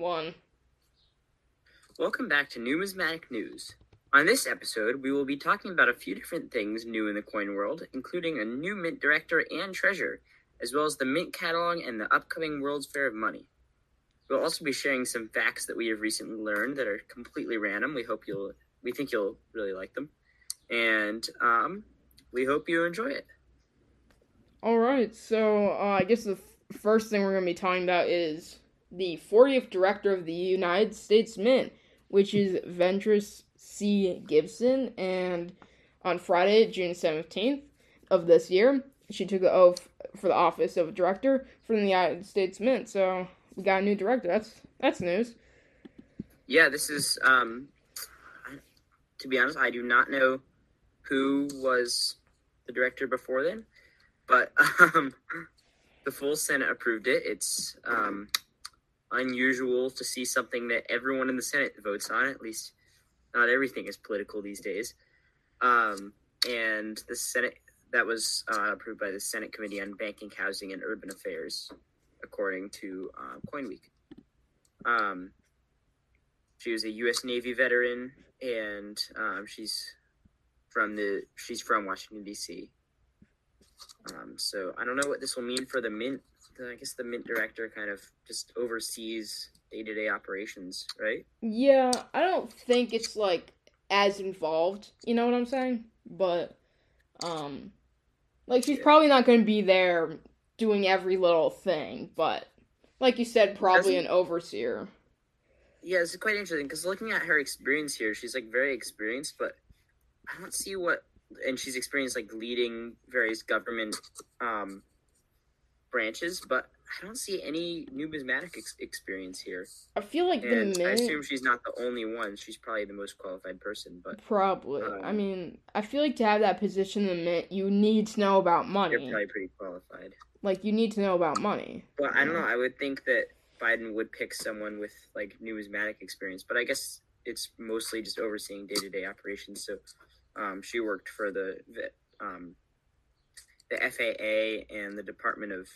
one. Welcome back to Numismatic News. On this episode, we will be talking about a few different things new in the coin world, including a new mint director and treasurer, as well as the mint catalog and the upcoming World's Fair of Money. We'll also be sharing some facts that we have recently learned that are completely random. We hope you'll, we think you'll really like them, and um, we hope you enjoy it. All right, so uh, I guess the f- first thing we're going to be talking about is the 40th director of the United States Mint, which is Ventris C. Gibson. And on Friday, June 17th of this year, she took the oath for the office of director for the United States Mint. So we got a new director. That's that's news. Yeah, this is. Um, to be honest, I do not know who was the director before then, but um, the full Senate approved it. It's um, unusual to see something that everyone in the Senate votes on. At least, not everything is political these days. Um, and the Senate that was uh, approved by the Senate Committee on Banking, Housing, and Urban Affairs, according to uh, CoinWeek. Um, she was a U.S. Navy veteran, and um, she's from the she's from Washington D.C. Um, so I don't know what this will mean for the mint. I guess the mint director kind of just oversees day to day operations, right? Yeah, I don't think it's like as involved. You know what I'm saying? But um, like she's Yeah. probably not going to be there doing every little thing. But like you said, probably Doesn't- an overseer. Yeah, it's quite interesting because looking at her experience here, she's like very experienced, but I don't see what, and she's experienced like leading various government um, branches, but I don't see any numismatic ex- experience here. I feel like the And I assume she's not the only one. She's probably the most qualified person, but Probably. I Um, mean, I feel like to have that position in the mint, you need to know about you're money. probably pretty qualified. Like, you need to know about money. But I don't know. I would think that Biden would pick someone with like numismatic experience, but I guess it's mostly just overseeing day to day operations. So um, she worked for the vet- um, the FAA and the Department of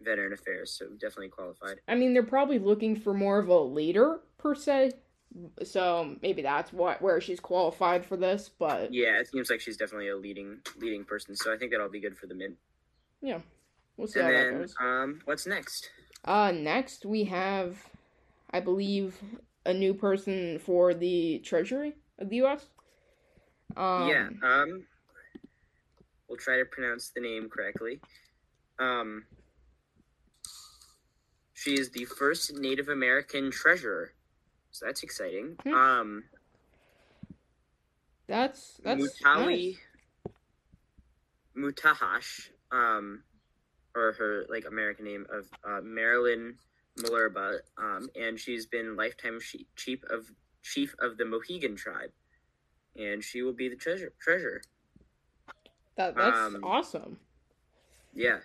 Veteran Affairs, so definitely qualified. I mean, they're probably looking for more of a leader, per se. So maybe that's what where she's qualified for this, but Yeah, it seems like she's definitely a leading leading person. So I think that'll be good for the mid. Yeah, we'll see And how that then goes. um, what's next? Uh, next we have, I believe, a new person for the Treasury of the U.S. Um, yeah, um, we'll try to pronounce the name correctly. Um, she is the first Native American treasurer, so that's exciting. Hmm. Um, that's that's Mutawi nice. Mutahash, um, or her like American name of uh, Marilynn Malerba, um, and she's been lifetime she- chief of chief of the Mohegan tribe, and she will be the treasure treasurer. That that's um, awesome. Yeah.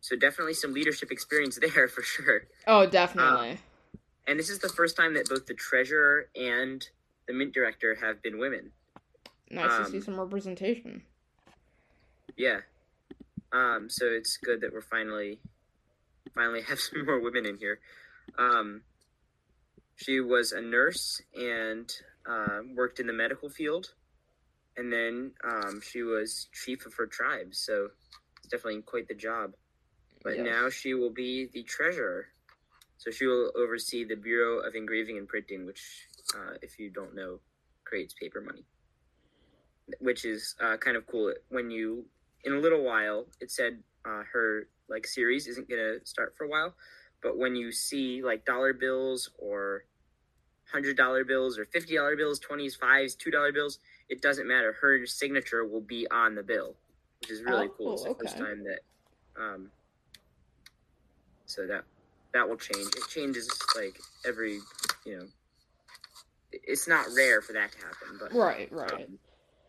So definitely some leadership experience there for sure. Oh, definitely. And this is the first time that both the treasurer and the mint director have been women. nice to see um, some representation. Yeah. Um, so it's good that we're finally finally have some more women in here. Um, she was a nurse and uh, worked in the medical field, and then um, she was chief of her tribe. So it's definitely quite the job. But Yes. now she will be the treasurer. So she will oversee the Bureau of Engraving and Printing, which, uh, if you don't know, creates paper money. Which is uh, kind of cool. When you, in a little while, it said uh, her like series isn't gonna start for a while, but when you see like dollar bills or hundred dollar bills or fifty dollar bills, twenties, fives, two dollar bills, it doesn't matter. Her signature will be on the bill, which is really cool. It's the Oh, first time that um, so that that will change. It changes like every, you know. It's not rare for that to happen, but Right, right. um,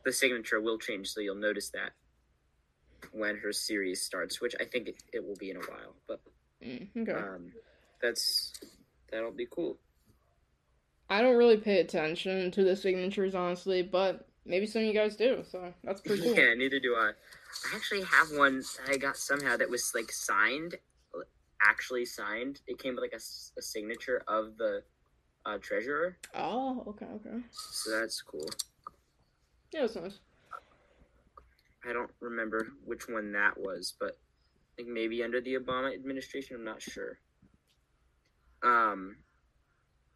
the signature will change, so you'll notice that when her series starts, which I think it, it will be in a while. But Mm, okay. um, that's that'll be cool. I don't really pay attention to the signatures, honestly, but maybe some of you guys do, so that's pretty cool. Yeah, neither do I. I actually have one that I got somehow that was like signed. actually signed. It came with like a signature of the uh, treasurer, Oh, okay, okay. so that's cool. Yeah, that's nice. I don't remember which one that was, but I think maybe under the Obama administration. I'm not sure. Um,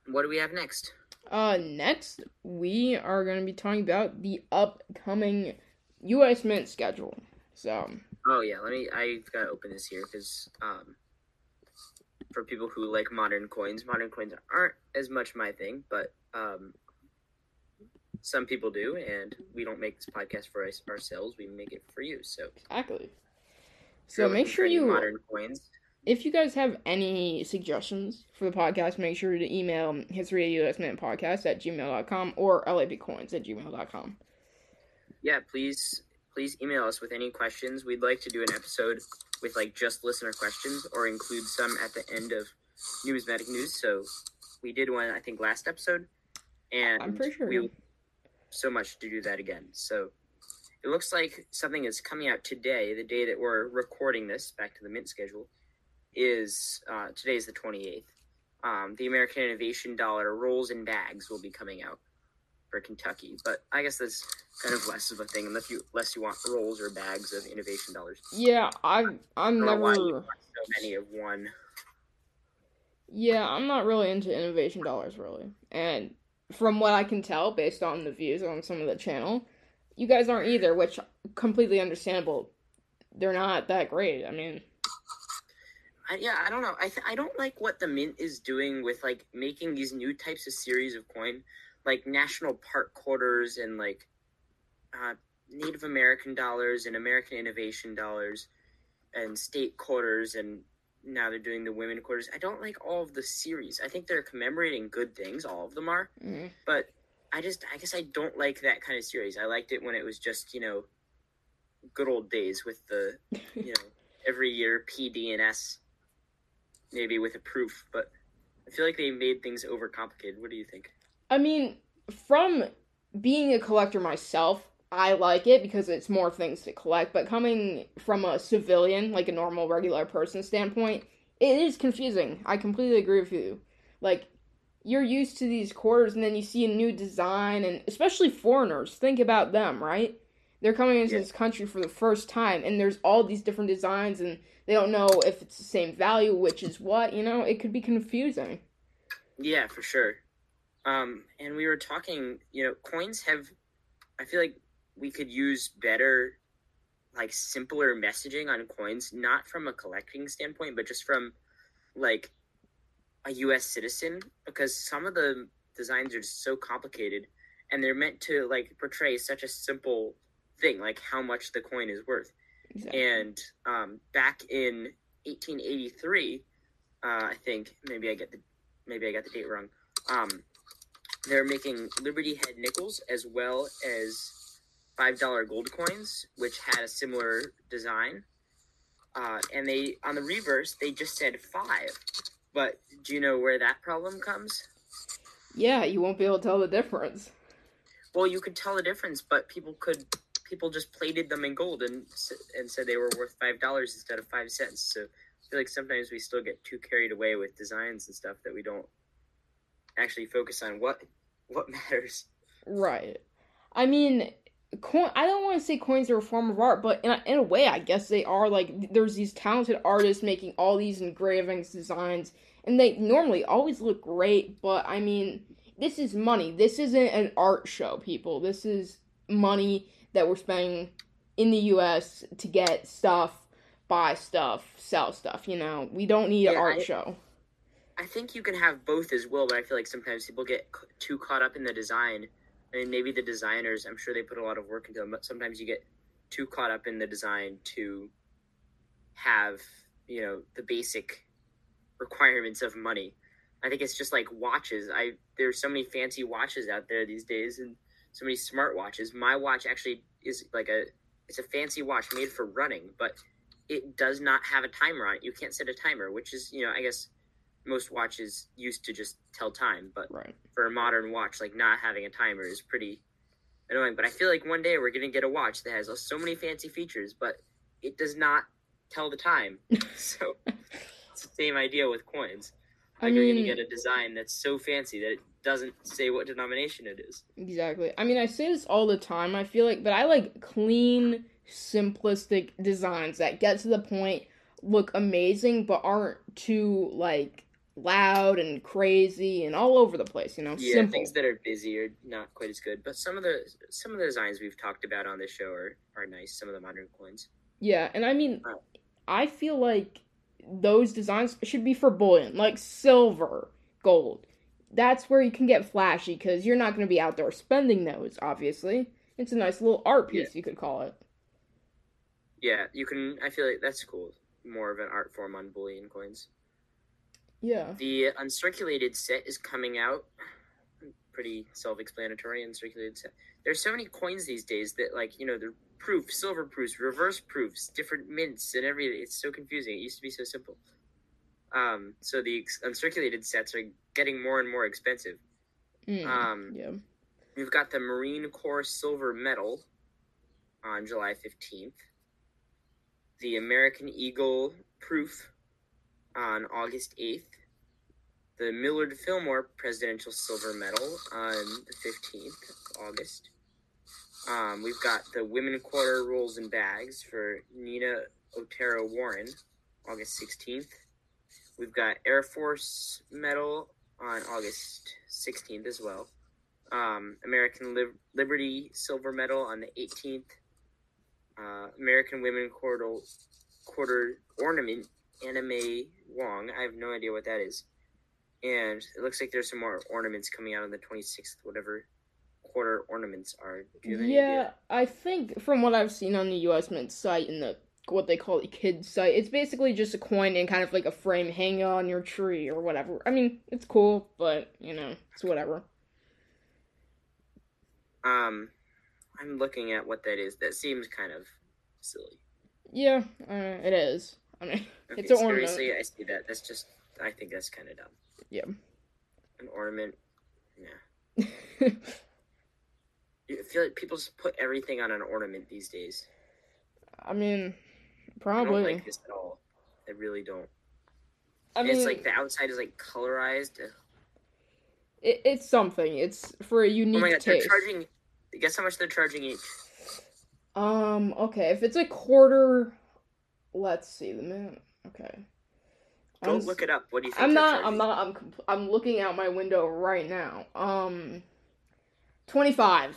what do we have next? Uh, next we are going to be talking about the upcoming U.S. Mint schedule. So, Oh yeah, let me. I've got to open this here because um, for people who like modern coins, modern coins aren't as much my thing, but um, some people do, and we don't make this podcast for us, ourselves. We make it for you. So, exactly. So make sure you, modern coins. If you guys have any suggestions for the podcast, make sure to email history of U.S. Mint podcast at gmail.com or labcoins at gmail.com. Yeah, please, please email us with any questions. We'd like to do an episode with like just listener questions or include some at the end of numismatic news. So, we did one I think last episode, and I'm pretty sure. we so much to do that again. So it looks like something is coming out today, the day that we're recording this, back to the mint schedule, is uh, today is the 28th. Um, the American Innovation Dollar rolls and bags will be coming out for Kentucky, but I guess that's kind of less of a thing unless you unless you want rolls or bags of innovation dollars. Yeah, I I'm I don't know why you never. so many of one. Yeah, I'm not really into innovation dollars really. And from what I can tell based on the views on some of the channel, you guys aren't either, which completely understandable. They're not that great. I mean, I, yeah, I don't know. I th- I don't like what the mint is doing with like making these new types of series of coin, like national park quarters and like uh, Native American dollars and American innovation dollars and state quarters and now they're doing the women quarters. I don't like all of the series. I think they're commemorating good things. All of them are, mm, but I just I guess I don't like that kind of series. I liked it when it was just you know good old days with the you know every year PD and S maybe with a proof, but I feel like they made things overcomplicated. What do you think? I mean, from being a collector myself, I like it because it's more things to collect, but coming from a civilian, like a normal regular person standpoint, it is confusing. I completely agree with you. Like you're used to these quarters and then you see a new design and especially foreigners, think about them, right? They're coming into Yeah. this country for the first time and there's all these different designs and they don't know if it's the same value, which is what, you know, it could be confusing. Yeah, for sure. Um, and we were talking, you know, coins have. I feel like we could use better, like simpler messaging on coins, not from a collecting standpoint, but just from like a U.S. citizen, because some of the designs are just so complicated, and they're meant to like portray such a simple thing, like how much the coin is worth. Exactly. And um, back in 1883, uh, I think maybe I get the maybe I got the date wrong. Um, they're making Liberty Head nickels as well as five dollar gold coins, which had a similar design. Uh, and they on the reverse they just said five. But do you know where that problem comes? Yeah, you won't be able to tell the difference. Well, you could tell the difference, but people could people just plated them in gold and and said they were worth five dollars instead of five cents. So I feel like sometimes we still get too carried away with designs and stuff that we don't actually focus on what what matters. Right. I mean, coin. I don't want to say coins are a form of art, but in a, in a way, I guess they are. Like, there's these talented artists making all these engravings, designs, and they normally always look great. But I mean, this is money. This isn't an art show, people. This is money that we're spending in the U.S. to get stuff, buy stuff, sell stuff. You know, we don't need an art I- show. I think you can have both as well, but I feel like sometimes people get c- too caught up in the design. I mean, maybe the designers, I'm sure they put a lot of work into them, but sometimes you get too caught up in the design to have, you know, the basic requirements of money. I think it's just like watches. I there's so many fancy watches out there these days and so many smart watches. My watch actually is like a it's a fancy watch made for running, but it does not have a timer on it. You can't set a timer, which is, you know, I guess most watches used to just tell time, but Right. for a modern watch, like not having a timer is pretty annoying. But I feel like one day we're gonna get a watch that has uh, so many fancy features, but it does not tell the time. so it's the same idea with coins. I Like you're gonna get a design that's so fancy that it doesn't say what denomination it is. exactly. I mean, I say this all the time. I feel like, but I like clean, simplistic designs that get to the point, look amazing, but aren't too like loud and crazy and all over the place. You know, Yeah, simple. things that are busy are not quite as good. But some of the some of the designs we've talked about on this show are, are nice. Some of the modern coins. Yeah, and I mean. I feel like those designs should be for bullion, like silver, gold. That's where you can get flashy because you're not going to be out there spending those, obviously. It's a nice little art piece, you could call it. Yeah, you can. I feel like that's cool. More of an art form on bullion coins. Yeah. The uncirculated set is coming out. Pretty self-explanatory. Uncirculated set. There's so many coins these days that, like, you know, they're proof, silver proofs, reverse proofs, different mints, and everything. It's so confusing. It used to be so simple. Um, so the uncirculated sets are getting more and more expensive. Mm, Um, yeah. We've got the Marine Corps Silver Medal on July 15th. The American Eagle Proof on August 8th. The Millard Fillmore Presidential Silver Medal on the 15th of August. Um, we've got the Women Quarter Rolls and Bags for Nina Otero Warren, August 16th. We've got Air Force Medal on August 16th as well um, American Lib- Liberty Silver Medal on the 18th, uh, American Women Quarter, Quarter Ornament Anna May Wong. I have no idea what that is. And it looks like there's some more ornaments coming out on the 26th, whatever quarter ornaments are. Yeah, idea? I think from what I've seen on the US Mint site and the what they call a kids site, it's basically just a coin and kind of like a frame hanging on your tree or whatever. I mean, it's cool, but you know, it's whatever. Um, I'm looking at what that is. That seems kind of silly. Yeah, uh, it is. I mean, Okay, It's an ornament. seriously, I see that. That's just, I think that's kind of dumb. Yeah. An ornament. Yeah. I feel like people just put everything on an ornament these days. I mean, I probably. don't like this at all. I really don't. I mean, it's like the outside is like colorized. it, it's something. It's for a unique. Oh my god, taste. they're charging. Guess how much they're charging each? Um. Okay. If it's a quarter, let's see the minute. Okay. Go I'm look it up. What do you think? I'm not. I'm not. I'm. compl- I'm looking out my window right now. Um. Twenty-five.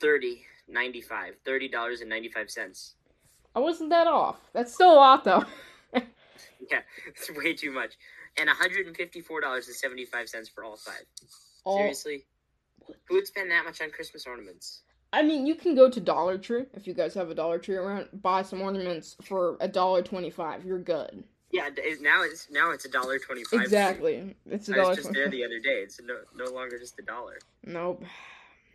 30 95 thirty dollars and 95 cents I wasn't that off. That's still a lot though. yeah it's way too much and 154 dollars and 75 cents for all five All- seriously who would spend that much on christmas ornaments I mean, you can go to Dollar Tree if you guys have a Dollar Tree around. Buy some ornaments for a dollar twenty-five. You're good. yeah now it's now it's a dollar 25 Exactly. It's a dollar I was just there the other day it's no, no longer just a dollar Nope.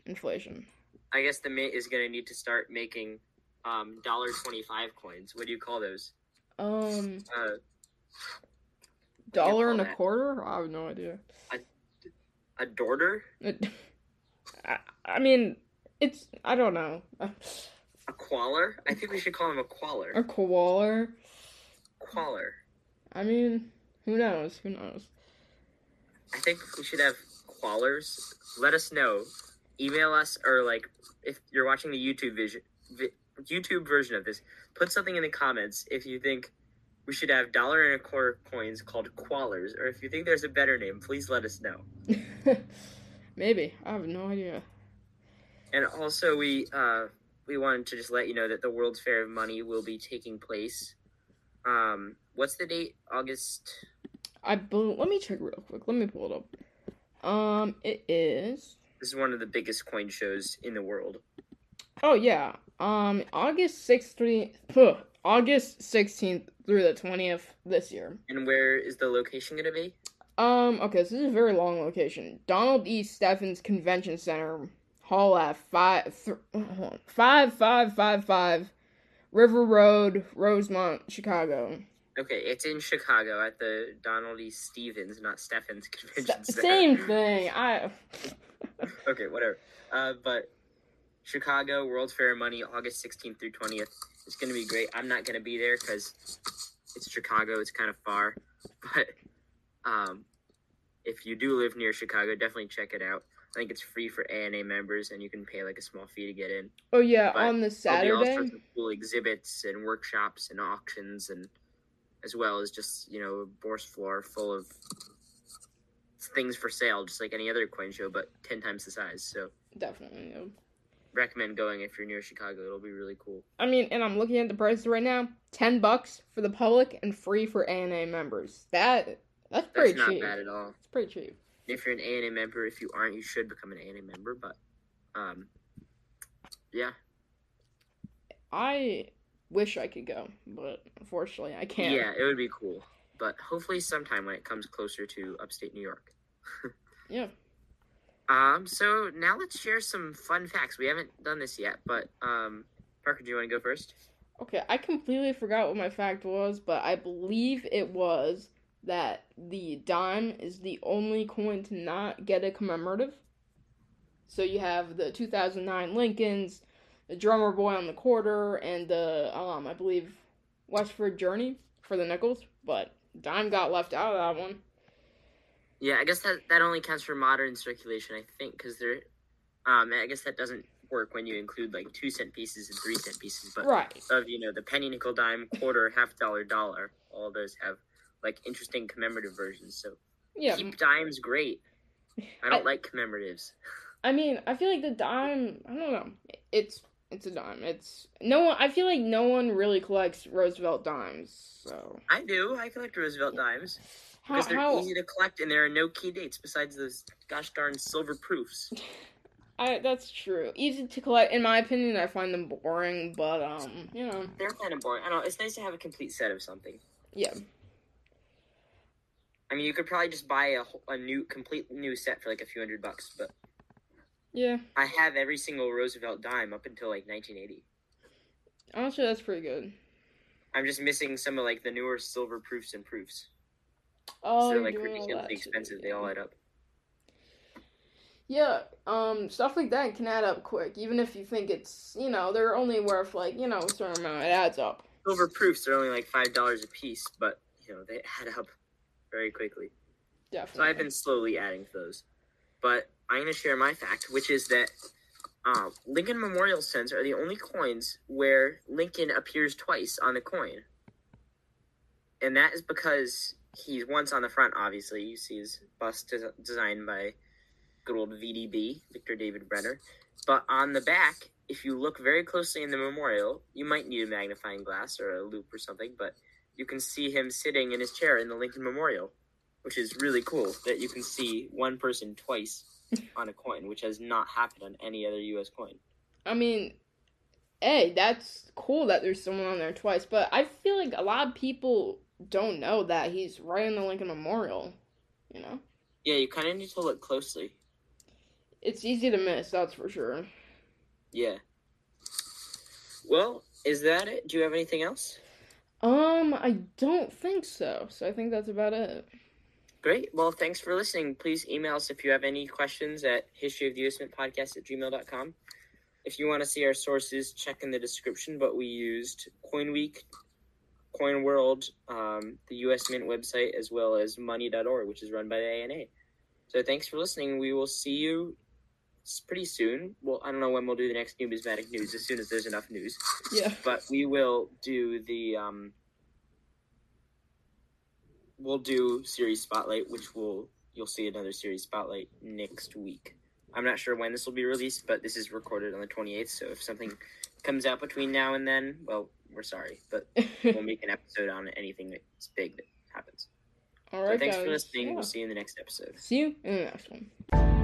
Inflation. i guess the mint is going to need to start making um dollar 25 coins what do you call those Um, uh dollar and a that? quarter. I have no idea. a dorter It, I, I mean, it's I don't know. a qualler i think we should call him a qualler A koala. qualler I mean, who knows? Who knows? I think we should have quallers. Let us know. Email us or like if you're watching the YouTube vision, vi- YouTube version of this, put something in the comments if you think we should have dollar and a quarter coins called quallers, or if you think there's a better name, please let us know. Maybe I have no idea. And also, we uh, we wanted to just let you know that the World's Fair of Money will be taking place. Um, what's the date? August. I let me check real quick. Let me pull it up. Um, it is. This is one of the biggest coin shows in the world. Oh yeah. Um, August sixteenth. August sixteenth through the twentieth this year. And where is the location going to be? Um, okay, so this is a very long location. Donald E. Steffens Convention Center, Hall F, five, th- five, five, five, five, River Road, Rosemont, Chicago. Okay, it's in Chicago at the Donald E. Stephens, not Steffens Convention Center. same thing. I. Okay, whatever. Uh, but Chicago World's Fair of Money, August 16th through 20th. It's gonna be great. I'm not gonna be there because it's Chicago. It's kind of far, but um, if you do live near Chicago, definitely check it out. I think it's free for ANA members, and you can pay like a small fee to get in. Oh yeah, But on the be all sorts of cool exhibits and workshops and auctions, and as well as just you know a bourse floor full of things for sale, just like any other coin show, but ten times the size. So Definitely. yeah. Recommend going if you're near Chicago. It'll be really cool. I mean, and I'm looking at the prices right now. Ten bucks for the public and free for ANA members. That that's pretty That's not cheap. bad at all. It's pretty cheap. If you're an ANA member, if you aren't, you should become an ANA member. But um, yeah, I wish I could go, but unfortunately I can't. yeah, it would be cool. But hopefully, sometime when it comes closer to upstate New York. Yeah. Um. So now let's share some fun facts. We haven't done this yet, but um, Parker, do you want to go first? Okay, I completely forgot what my fact was, but I believe it was that the dime is the only coin to not get a commemorative. So you have the 2009 Lincolns, the Drummer Boy on the quarter, and the um I believe Westward Journey for the nickels, but dime got left out of that one. Yeah, I guess that that only counts for modern circulation, I think, because they're. Um, I guess that doesn't work when you include like two cent pieces and three cent pieces, but Right. of you know the penny, nickel, dime, quarter, half dollar, dollar. All those have like interesting commemorative versions. So Yeah. keep dimes great. I don't I- like commemoratives. I mean, I feel like the dime. I don't know. It's it's a dime. It's no one. I feel like no one really collects Roosevelt dimes. So I do. I collect Roosevelt dimes how because they're how easy to collect and there are no key dates besides those gosh darn silver proofs. I that's true. Easy to collect. In my opinion, I find them boring, but um, you know, They're kind of boring. I don't know. It's nice to have a complete set of something. yeah, I mean, you could probably just buy a, a new, complete new set for like a few hundred bucks, but yeah. I have every single Roosevelt dime up until like 1980. Honestly, that's pretty good. I'm just missing some of like the newer silver proofs and proofs. Oh, they're like that ridiculously too, expensive. They all add up. Yeah, um, stuff like that can add up quick. Even if you think it's, you know, they're only worth like, you know, a certain amount. It adds up. Silver proofs are only like five dollars a piece, but you know they add up very quickly. Yeah, so I've been slowly adding to those. But I'm going to share my fact, which is that um, Lincoln Memorial cents are the only coins where Lincoln appears twice on the coin. And that is because he's once on the front, obviously. You see his bust des- designed by good old VDB, Victor David Brenner. But on the back, if you look very closely in the memorial, you might need a magnifying glass or a loupe or something, but you can see him sitting in his chair in the Lincoln Memorial which is really cool that you can see one person twice on a coin, which has not happened on any other U.S. coin. I mean, hey, that's cool that there's someone on there twice, but I feel like a lot of people don't know that he's right in the Lincoln Memorial. You know, Yeah, you kind of need to look closely. it's easy to miss, that's for sure. Yeah. Well, is that it? Do you have anything else? Um, I don't think so. So I think that's about it. Great. Well, thanks for listening. Please email us if you have any questions at historyoftheusmintpodcast at gmail.com. If you want to see our sources, check in the description, but we used CoinWeek, CoinWorld, um, the US Mint website, as well as money.org, which is run by the ANA. So thanks for listening. We will see you pretty soon. Well, I don't know when we'll do the next numismatic news, as soon as there's enough news. Yeah. But we will do the um, we'll do series spotlight, which will you'll see another series spotlight next week. I'm not sure when this will be released, but this is recorded on the 28th. So if something comes out between now and then, well, we're sorry, but we'll make an episode on anything that's big that happens. All So thanks guys. for listening. Yeah. We'll see you in the next episode. See you in the next one.